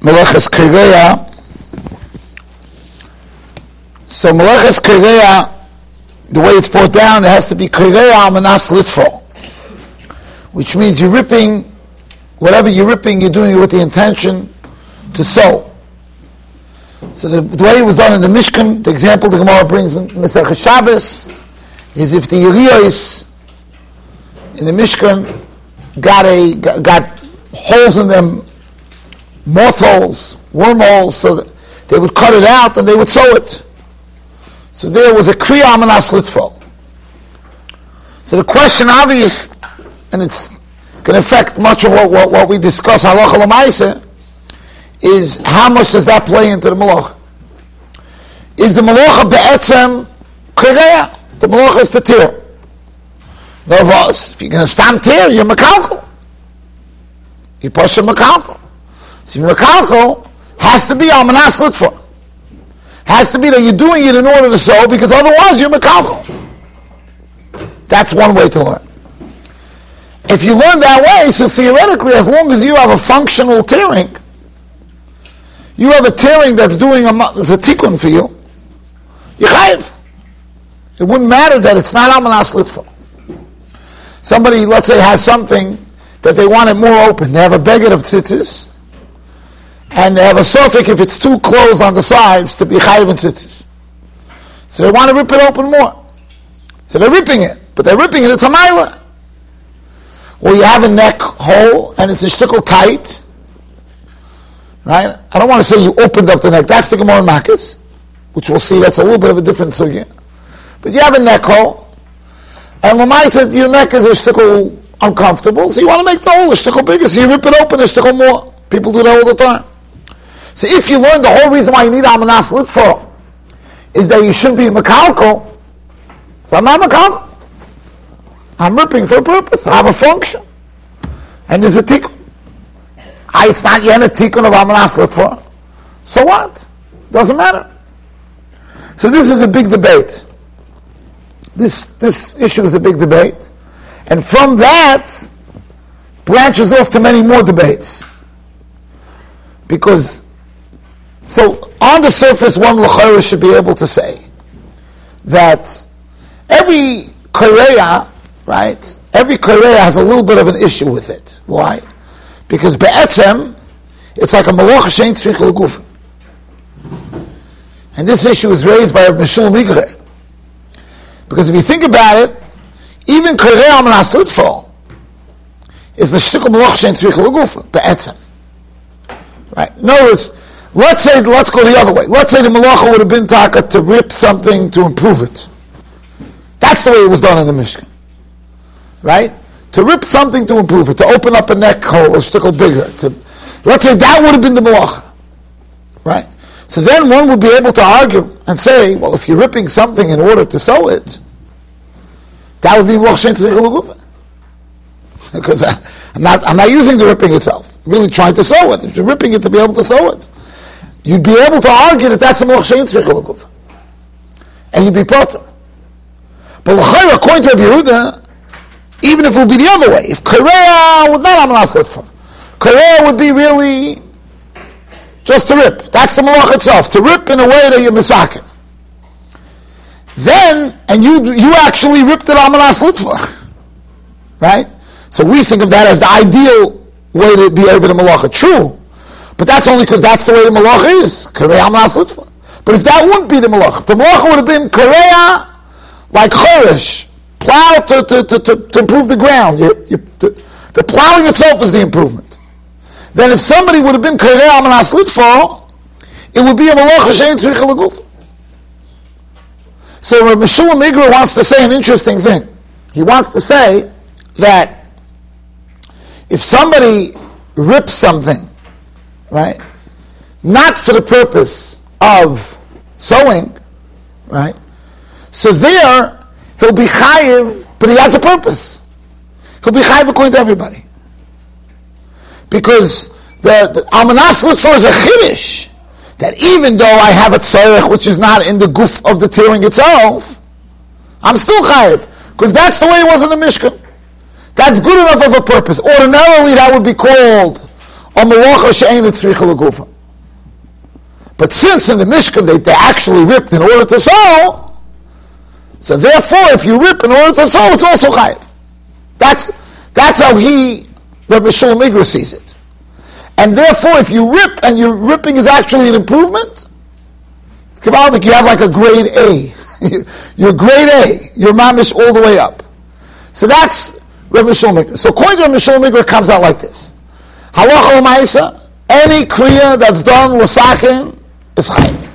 Meleches Kereya. So Meleches Kereya, the way it's brought down, it has to be Kereya Amanas Litfo, which means you're ripping, whatever you're ripping, you're doing it with the intention to sow. So the, the way it was done in the Mishkan, the example the Gemara brings in Shabbos, is if the Yeriyos in the Mishkan got a got holes in them moth holes, wormholes, so that they would cut it out and they would sew it. So there was a kriya amanas litfo. So the question obvious, and it's going to affect much of what, what, what we discuss halacha lemaisa, is how much does that play into the malacha? Is the malacha be'etzem kriya? The malacha is to tear. No. If you're going to stand tear, you're makalkal. You push a makalkal. So Mekalkal has to be Almanas Litfa. Has to be that you're doing it in order to sow, because otherwise you're Mekalkal. That's one way to learn. If you learn that way, so theoretically, as long as you have a functional tearing, you have a tearing that's doing a, that's a tikkun for you, you're chayiv. It wouldn't matter that it's not Almanas Litfa. Somebody, let's say, has something that they want it more open. They have a beggar of tzitzis, and they have a suffix if it's too close on the sides to be chayiv and tzitzis. So they want to rip it open more. So they're ripping it, but they're ripping it, it's a mila. Or you have a neck hole and it's a shtickle tight. Right? I don't want to say you opened up the neck. That's the Gemara Makis, which we'll see that's a little bit of a different sugya. But you have a neck hole, and Lamai said your neck is a shtickle uncomfortable, so you want to make the hole a shtickle bigger, so you rip it open a shtickle more. People do that all the time. So if you learn the whole reason why you need Amanas Litfo is that you shouldn't be Makalko, so I'm not Makalko. I'm ripping for a purpose. I have a function. And there's a tikkun. I, it's not yet a tikkun of Amanas Litfo. So what? Doesn't matter. So this is a big debate. This, this issue is a big debate. And from that branches off to many more debates. Because so on the surface, one lachara should be able to say that every korea, right? Every korea has a little bit of an issue with it. Why? Because be'etzem, it's like a malach shein tzrich And this issue is raised by Meshulam Igra. Because if you think about it, even korea amanas litfo is the shtickle malach shein tzrich l'gufa, be'etzem. Right? In other words, Let's say, let's go the other way. Let's say the malacha would have been taka to rip something to improve it. That's the way it was done in the Mishkan. Right? To rip something to improve it, to open up a neck hole a stickle bigger. To, let's say that would have been the malacha. Right? So then one would be able to argue and say, well, if you're ripping something in order to sew it, that would be malacha Because I, I'm not, I'm not using the ripping itself. I'm really trying to sew it. If you're ripping it to be able to sew it you'd be able to argue that that's a melech shein tzrich and you'd be potter. But l'chayr, according to Rabbi Yehuda, even if it would be the other way, if Korea would not have an for, Korea would be really just to rip. That's the malach itself, to rip in a way that you're misakin. Then, and you you actually ripped it amanas litzvah, right? So we think of that as the ideal way to be over the malacha. True, but that's only because that's the way the malach is. But if that wouldn't be the malach, if the malach would have been Korea like Chorish, plow to, to, to, to, improve the ground. You, you, the, plowing itself is the improvement. Then if somebody would have been Korea Amanas Litfo, it would be a malach Hashem Tzricha So Meshulam Igra wants to say an interesting thing. He wants to say that if somebody rips something right? Not for the purpose of sowing, right? So there, he'll be chayiv, but he has a purpose. He'll be chayiv according to everybody. Because the, the Almanas is a chiddush, that even though I have a tzorech which is not in the goof of the tearing itself, I'm still chayiv, because that's the way it was in the Mishkan. That's good enough of a purpose. Ordinarily, that would be called But since in the Mishkan they, they actually ripped in order to sell, so therefore if you rip in order to sell, it's also chayiv. That's, that's how he, Rabbi Shalom Igra sees it. And therefore if you rip and your ripping is actually an improvement, it's like you have like a grade A. you're grade A. You're mamish all the way up. So that's Rabbi Shalom So according to Rabbi Shalom comes out like this. Halacha l'maisa, any kriya that's done l'sakin is chayiv.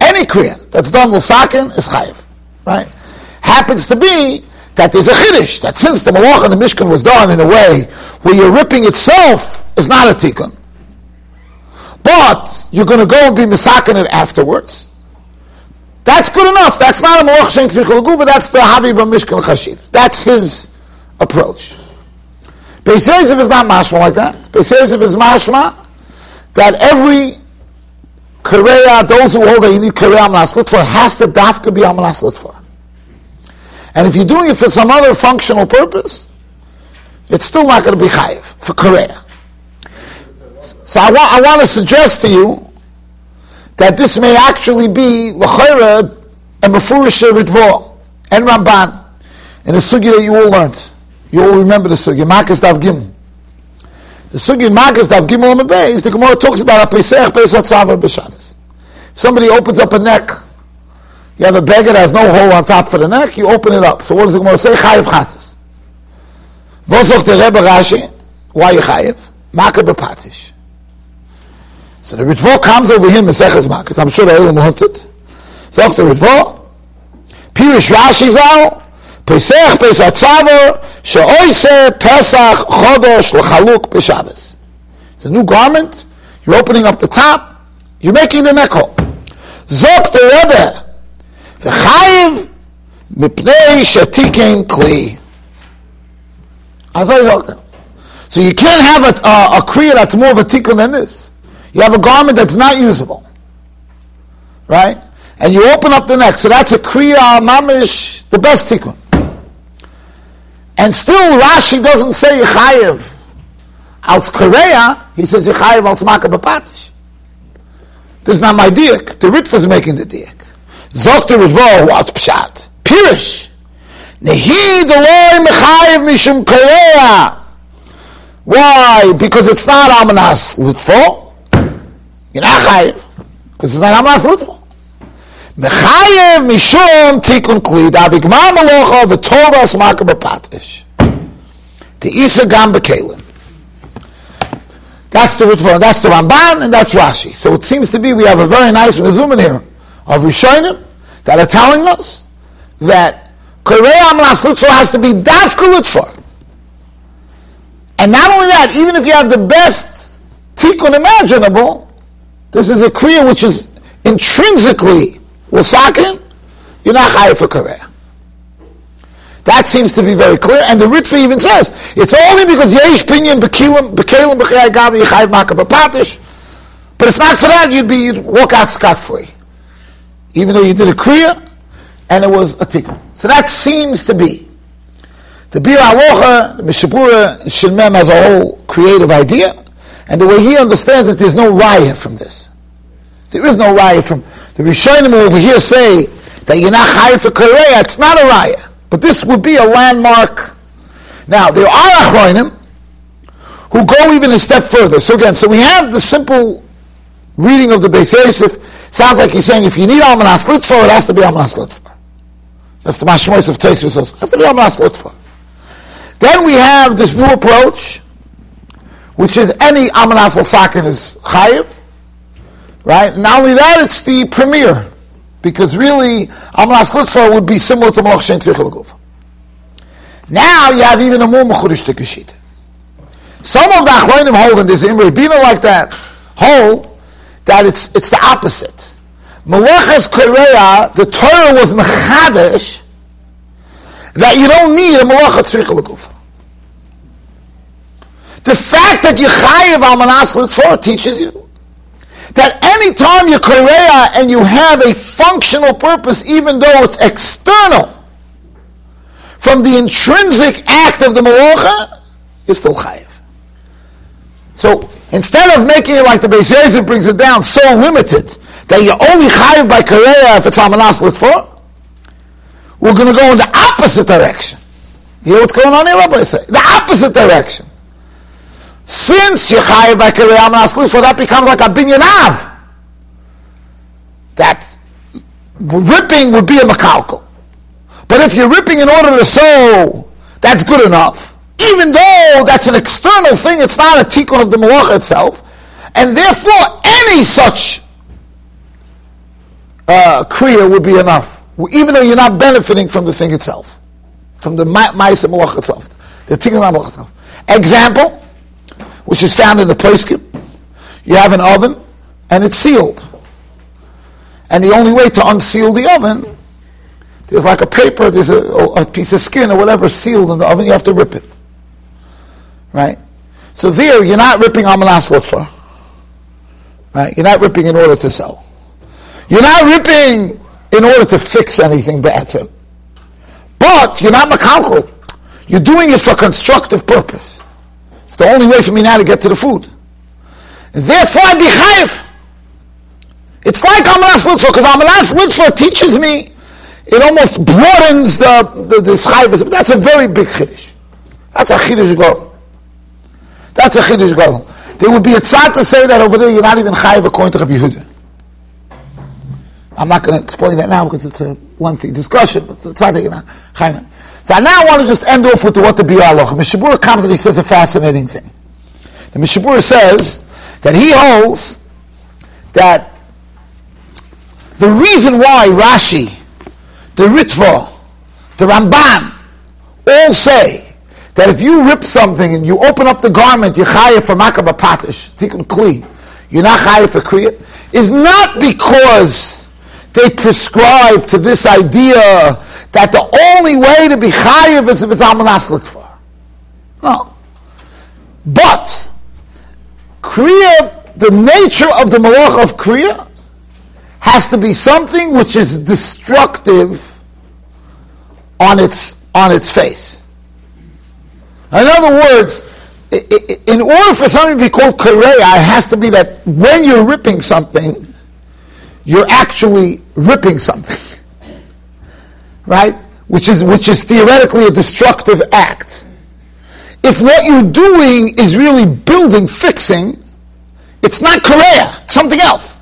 Any kriya that's done l'sakin is chayiv. Right? Happens to be that there's a chiddush, that since the malach and the mishkan was done in a way where you're ripping itself is not a tikkun, but you're going to go and be misakin it afterwards, that's good enough. That's not a malach shen tzvich that's the havi mishkan chashiv. That's his approach. Beis is not mashma like that. Beis is mashma that every Korea, those who hold that you need Korea Amanas for has to dafka be Amanas for. And if you're doing it for some other functional purpose, it's still not going to be chayiv for Korea. So I, wa- I want to suggest to you that this may actually be l'chayra and mefurish ritvo and Ramban in a sugi that you all learned. You all remember the sugi, Makas Dav Gimel. The sugi in Makas Dav Gimel on the is the Gemara talks about a Pesach Pesach Tzavar B'Shabbos. If somebody opens up a neck, you have a beggar that has no hole on top for the neck, you open it up. So what does the Gemara say? Chayiv Chatas. Vosok the Rebbe Rashi, why you Chayiv? Maka B'Patish. So the Ritvo comes over him here, Meseches Makas. I'm sure the Elam it. Zok the Ritvo, Pirish Rashi Zal, Pesach Pesach Tzavar, She'oise Pesach Chodosh L'chaluk B'Shabbos. It's a new garment. You're opening up the top. You're making the neck hole. Zok the Rebbe. V'chayiv mipnei shetikein kli. So you can't have a, a, a kriya that's more of a tikkun than this. You have a garment that's not usable. Right? And you open up the neck. So that's a kriya mamish, the best tikkun. And still Rashi doesn't say Yechayev als Korea, he says Yechayev als Maka Bapatish. This is not my diak. The Ritva is making the diak. Zok the Ritva, what's Pshat? Pirish. Nehi Deloy Mechayev Mishum Korea. Why? Because it's not Amanas Litvo. You're not Chayev. Because it's not Amanas Litvo. Mechayev mishum tikun kli davigma malocha v'torah smaka b'patish. The Isa gam b'kelim. That's the Ritva, that's the Ramban, and that's Rashi. So it seems to be we have a very nice resume here of Rishonim that are telling us that Korei Amlas Litzvah has to be Dafka Litzvah. And not only that, even if you have the best tikkun imaginable, this is a Kriya which is intrinsically Wasakin, you're not chayiv for Korea. That seems to be very clear, and the Ritva even says it's only because yesh pinyan bekilim bekelim b'chayai gavi yichayiv maka. But if not for that, you'd be you'd walk out scot free, even though you did a kriya and it was a tikkun. So that seems to be the Biur Halacha, the Mishabura Shilmem has a whole creative idea, and the way he understands it, there's no riot from this. There is no riot from the Rishonim over here say that you're not high for Korea. It's not a raya. But this would be a landmark. Now, there are Achronim who go even a step further. So again, so we have the simple reading of the Beis Yosef. Sounds like he's saying if you need Almanas Litzvah, it has to be Almanas Litzvah. That's the Mashmois of Tosfos. It has to be Almanas Litzvah. Then we have this new approach, which is any Almanas L'Sakin is Chayiv. Right? Not only that, it's the premier. Because really, Amlas Chutzfar would be similar to Malach Tzvich Now you have even a more Mechurish Tekashit. Some of the Achronim hold, and there's Imre Bina like that, hold that it's, it's the opposite. Malachas Korea, the Torah was Mechadish, that you don't need a Malacha Tzvich The fact that you Chayiv Al Manas teaches you that anytime you're Korea and you have a functional purpose, even though it's external, from the intrinsic act of the Malacha, you're still Chayiv. So instead of making it like the Beis Yosef brings it down, so limited that you're only chayiv by Korea if it's Amanas Litfor, we're going to go in the opposite direction. You hear what's going on here, Rabbi? Say the opposite direction. Since you're chayiv by Amanas Litfor, that becomes like a binyan av. That ripping would be a makalkal. But if you're ripping in order to sew, that's good enough. Even though that's an external thing, it's not a tikkun of the malacha itself. And therefore, any such uh, kriya would be enough. Even though you're not benefiting from the thing itself. From the ma'isa malacha itself. The tikkun of the malacha itself. Example, which is found in the poskim. You have an oven, and it's sealed. And the only way to unseal the oven, there's like a paper, there's a, a piece of skin or whatever sealed in the oven, you have to rip it. Right? So there, you're not ripping Amanas for. Right? You're not ripping in order to sell. You're not ripping in order to fix anything bad. But you're not makalkal. You're doing it for constructive purpose. It's the only way for me now to get to the food. And therefore, I be chayiv. It's like Amalas Lutzvah, because Amalas Lutzvah teaches me, it almost broadens the, the, the schayvus, but that's a very big chiddush. That's a chiddush go. That's a chiddush go. There would be a tzad to say that over there you're not even chayiv according to Rabbi Yehuda. I'm not going to explain that now because it's a lengthy discussion, but it's a tzad that you're not chayiv. So now I want to just end off with the, what the Biur Halacha. Mishabur comes and he says a fascinating thing. The Mishabur says that he holds that the reason why Rashi, the Ritva, the Ramban, all say that if you rip something and you open up the garment, you're chayiv for makabah patish, tikkun kli, you're not chayiv for kriya, is not because they prescribe to this idea that the only way to be chayiv is if it's amanas for. No. But, kriya, the nature of the malach of kriya, has to be something which is destructive on its on its face. In other words, in order for something to be called korea, it has to be that when you're ripping something, you're actually ripping something, right? Which is which is theoretically a destructive act. If what you're doing is really building, fixing, it's not korea, it's something else.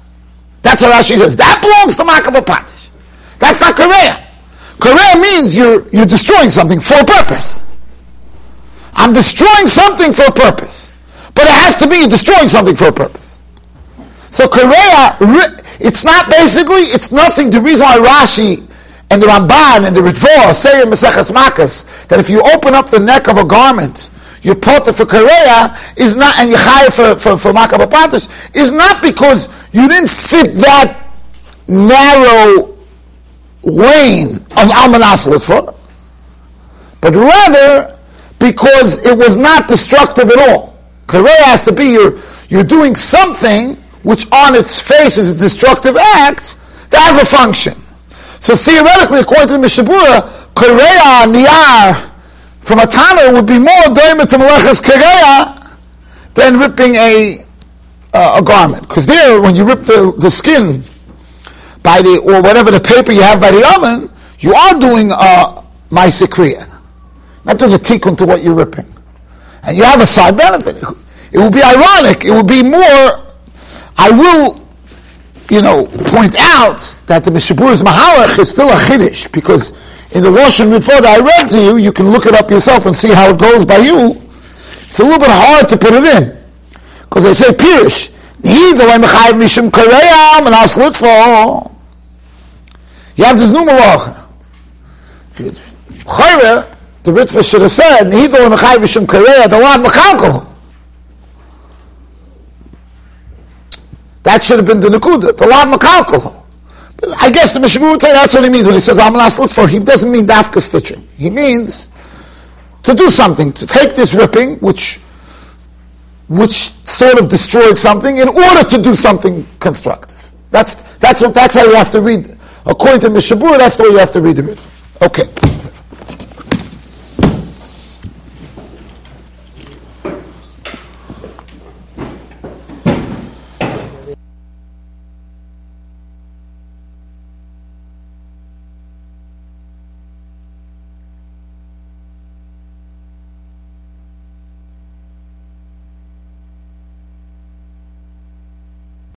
That's what Rashi says. That belongs to Makabah Patish. That's not Korea. Korea means you're, you're destroying something for a purpose. I'm destroying something for a purpose. But it has to be destroying something for a purpose. So Korea, it's not basically, it's nothing. The reason why Rashi and the Ramban and the Ritva say in Maseches Makas that if you open up the neck of a garment, you put it for Korea is not, and you hire for, for, for is not because you didn't fit that narrow lane of Almanas Litva, but rather because it was not destructive at all. Korea has to be you're, you're doing something which on its face is a destructive act that has a function. So theoretically, according to the Mishabura, Korea Niyar from a Tanner would be more doimet to Melechas Korea than ripping a uh, a garment. Because there, when you rip the, the skin by the, or whatever the paper you have by the oven, you are doing uh, kriya. Not doing a tikkun to what you're ripping. And you have a side benefit. It will be ironic. It will be more, I will, you know, point out that the Mishabur's Mahalach is still a Chiddush, because in the Russian before that I read to you, you can look it up yourself and see how it goes by you. It's a little bit hard to put it in. Because they say Pirish. You have this new Malach. Chayre, the Ritva should have said, way Mechayiv Mishim Korea, the Lad Mechalko. That should have been the Nakuda, the Lad Mechalko. I guess the Mishnah would say that's what he means when he says I'm not Amalas Lutfo. He doesn't mean Dafka stitching. He means to do something, to take this ripping, which which sort of destroyed something in order to do something constructive. That's, that's, what, that's how you have to read. According to Mishabur, that's the way you have to read the mitzvah. Okay.